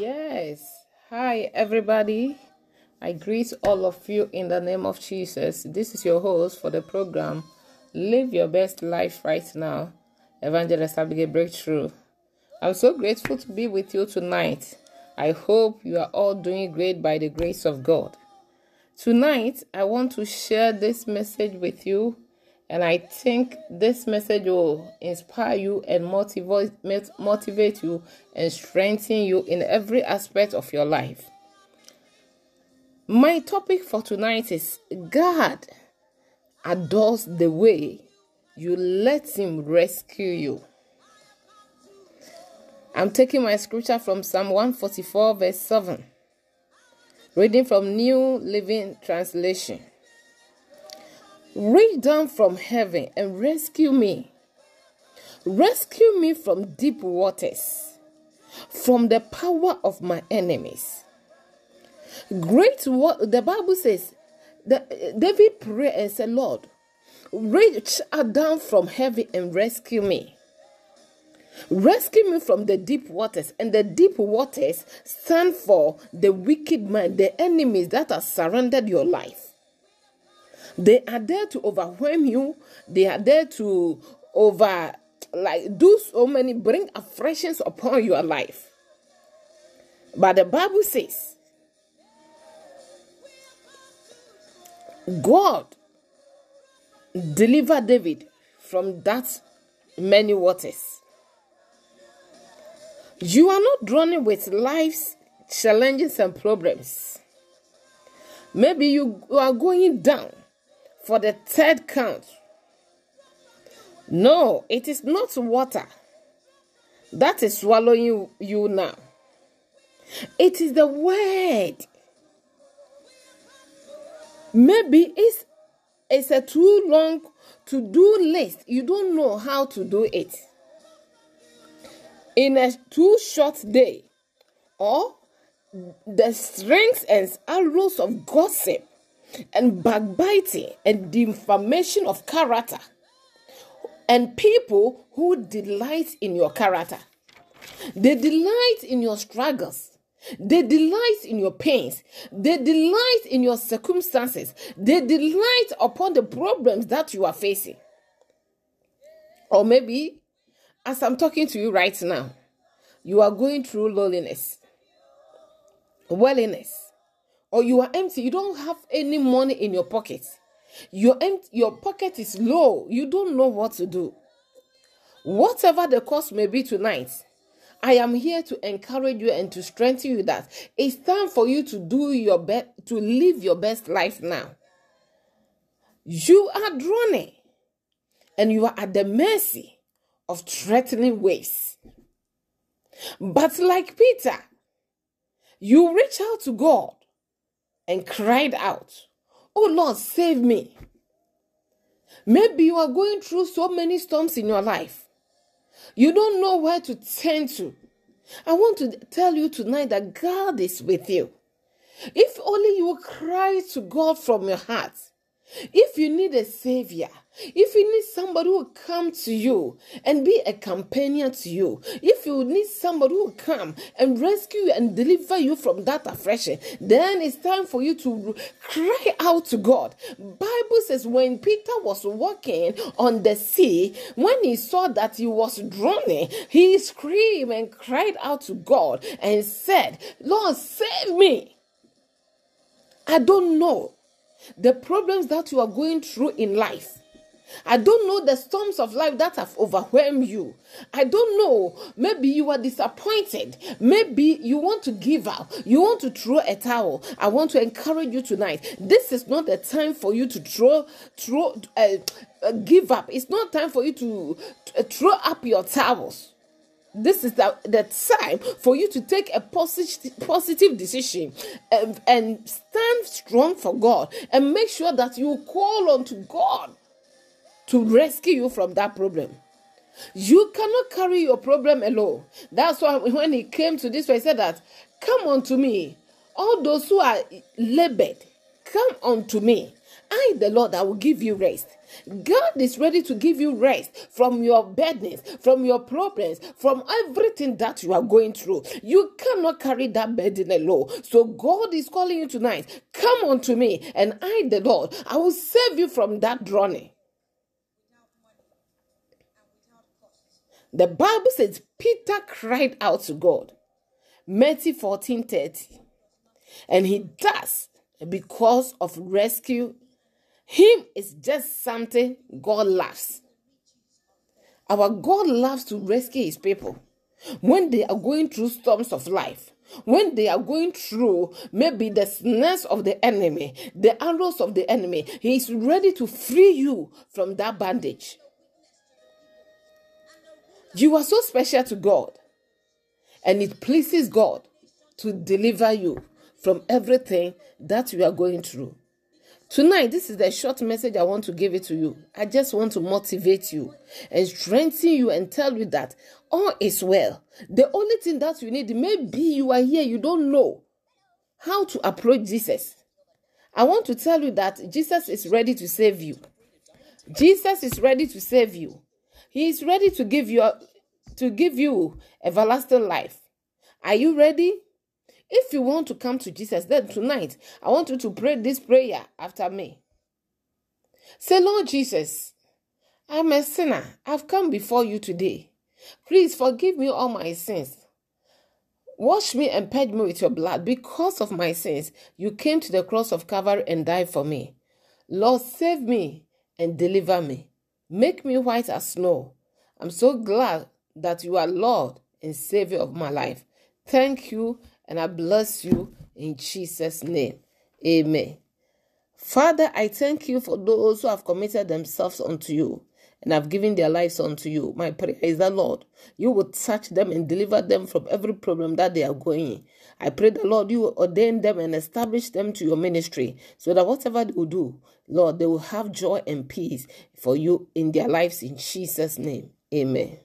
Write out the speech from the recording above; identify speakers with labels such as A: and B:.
A: Yes. Hi, everybody. I greet all of you in the name of Jesus. This is your host for the program Live Your Best Life Right Now, Evangelist Abigail Breakthrough. I'm so grateful to be with you tonight. I hope you are all doing great by the grace of God. Tonight, I want to share this message with you, and I think this message will inspire you and motivate, motivate you and strengthen you in every aspect of your life. My topic for tonight is God adores the way you let Him rescue you. I'm taking my scripture from Psalm 144, verse 7, reading from New Living Translation. Reach down from heaven and rescue me. Rescue me from deep waters, from the power of my enemies. Great what the Bible says that David prayed and said, Lord, reach down from heaven and rescue me. Rescue me from the deep waters. And the deep waters stand for the wicked man, the enemies that have surrounded your life. They are there to overwhelm you. They are there to over like do so many bring afflictions upon your life. But the Bible says God delivered David from that many waters. You are not drowning with life's challenges and problems. Maybe you are going down for the third count. No, it is not water that is swallowing you, now. It is the word. Maybe it's it's a too long to do list. You don't know how to do it in a too short day, or the strings and arrows of gossip and backbiting and defamation of character and people who delight in your character. They delight in your struggles. They delight in your pains. They delight in your circumstances. They delight upon the problems that you are facing. Or maybe, as I'm talking to you right now, you are going through loneliness, willingness, or you are empty. You don't have any money in your pocket. Your empty, your pocket is low. You don't know what to do. Whatever the cost may be tonight, I am here to encourage you and to strengthen you that it's time for you to do your best, to live your best life now. You are drowning and you are at the mercy of threatening waves. But like Peter, you reach out to God and cried out, Oh Lord, save me. Maybe you are going through so many storms in your life. You don't know where to turn to. I want to tell you tonight that God is with you. If only you cry to God from your heart. If you need a savior, if you need somebody who will come to you and be a companion to you, if you need somebody who will come and rescue you and deliver you from that affliction, then it's time for you to cry out to God. Bible says when Peter was walking on the sea, when he saw that he was drowning, he screamed and cried out to God and said, Lord, save me. I don't know the problems that you are going through in life. I don't know the storms of life that have overwhelmed you. I don't know. Maybe you are disappointed. Maybe you want to give up. You want to throw a towel. I want to encourage you tonight. This is not the time for you to throw, throw, uh, uh, give up. It's not time for you to uh, throw up your towels. This is the, the time for you to take a positive, positive decision and, and stand strong for God and make sure that you call on to God to rescue you from that problem. You cannot carry your problem alone. That's why when he came to this, way, he said that, Come unto me, all those who are labored, come unto me. I, the Lord, I will give you rest. God is ready to give you rest from your burdens, from your problems, from everything that you are going through. You cannot carry that burden alone. So God is calling you tonight. Come unto me, and I, the Lord, I will save you from that drowning. The Bible says Peter cried out to God. Matthew 14 30. And he does because of rescue. Him is just something God loves. Our God loves to rescue his people when they are going through storms of life. When they are going through maybe the snares of the enemy, the arrows of the enemy, he is ready to free you from that bandage. You are so special to God, and it pleases God to deliver you from everything that you are going through. Tonight, this is the short message I want to give it to you. I just want to motivate you and strengthen you and tell you that all is well. The only thing that you need, maybe you are here, you don't know how to approach Jesus. I want to tell you that Jesus is ready to save you. Jesus is ready to save you. He is ready to give you to give you everlasting life. Are you ready? If you want to come to Jesus, then tonight I want you to pray this prayer after me. Say, Lord Jesus, I'm a sinner. I've come before you today. Please forgive me all my sins. Wash me and purge me with your blood. Because of my sins, you came to the cross of Calvary and died for me. Lord, save me and deliver me. Make me white as snow. I'm so glad that you are Lord and Savior of my life. Thank you, and I bless you in Jesus' name. Amen. Father, I thank you for those who have committed themselves unto you and have given their lives unto you. My prayer is that, Lord, you will touch them and deliver them from every problem that they are going in. I pray that, Lord, you will ordain them and establish them to your ministry so that whatever they will do, Lord, they will have joy and peace for you in their lives in Jesus' name. Amen.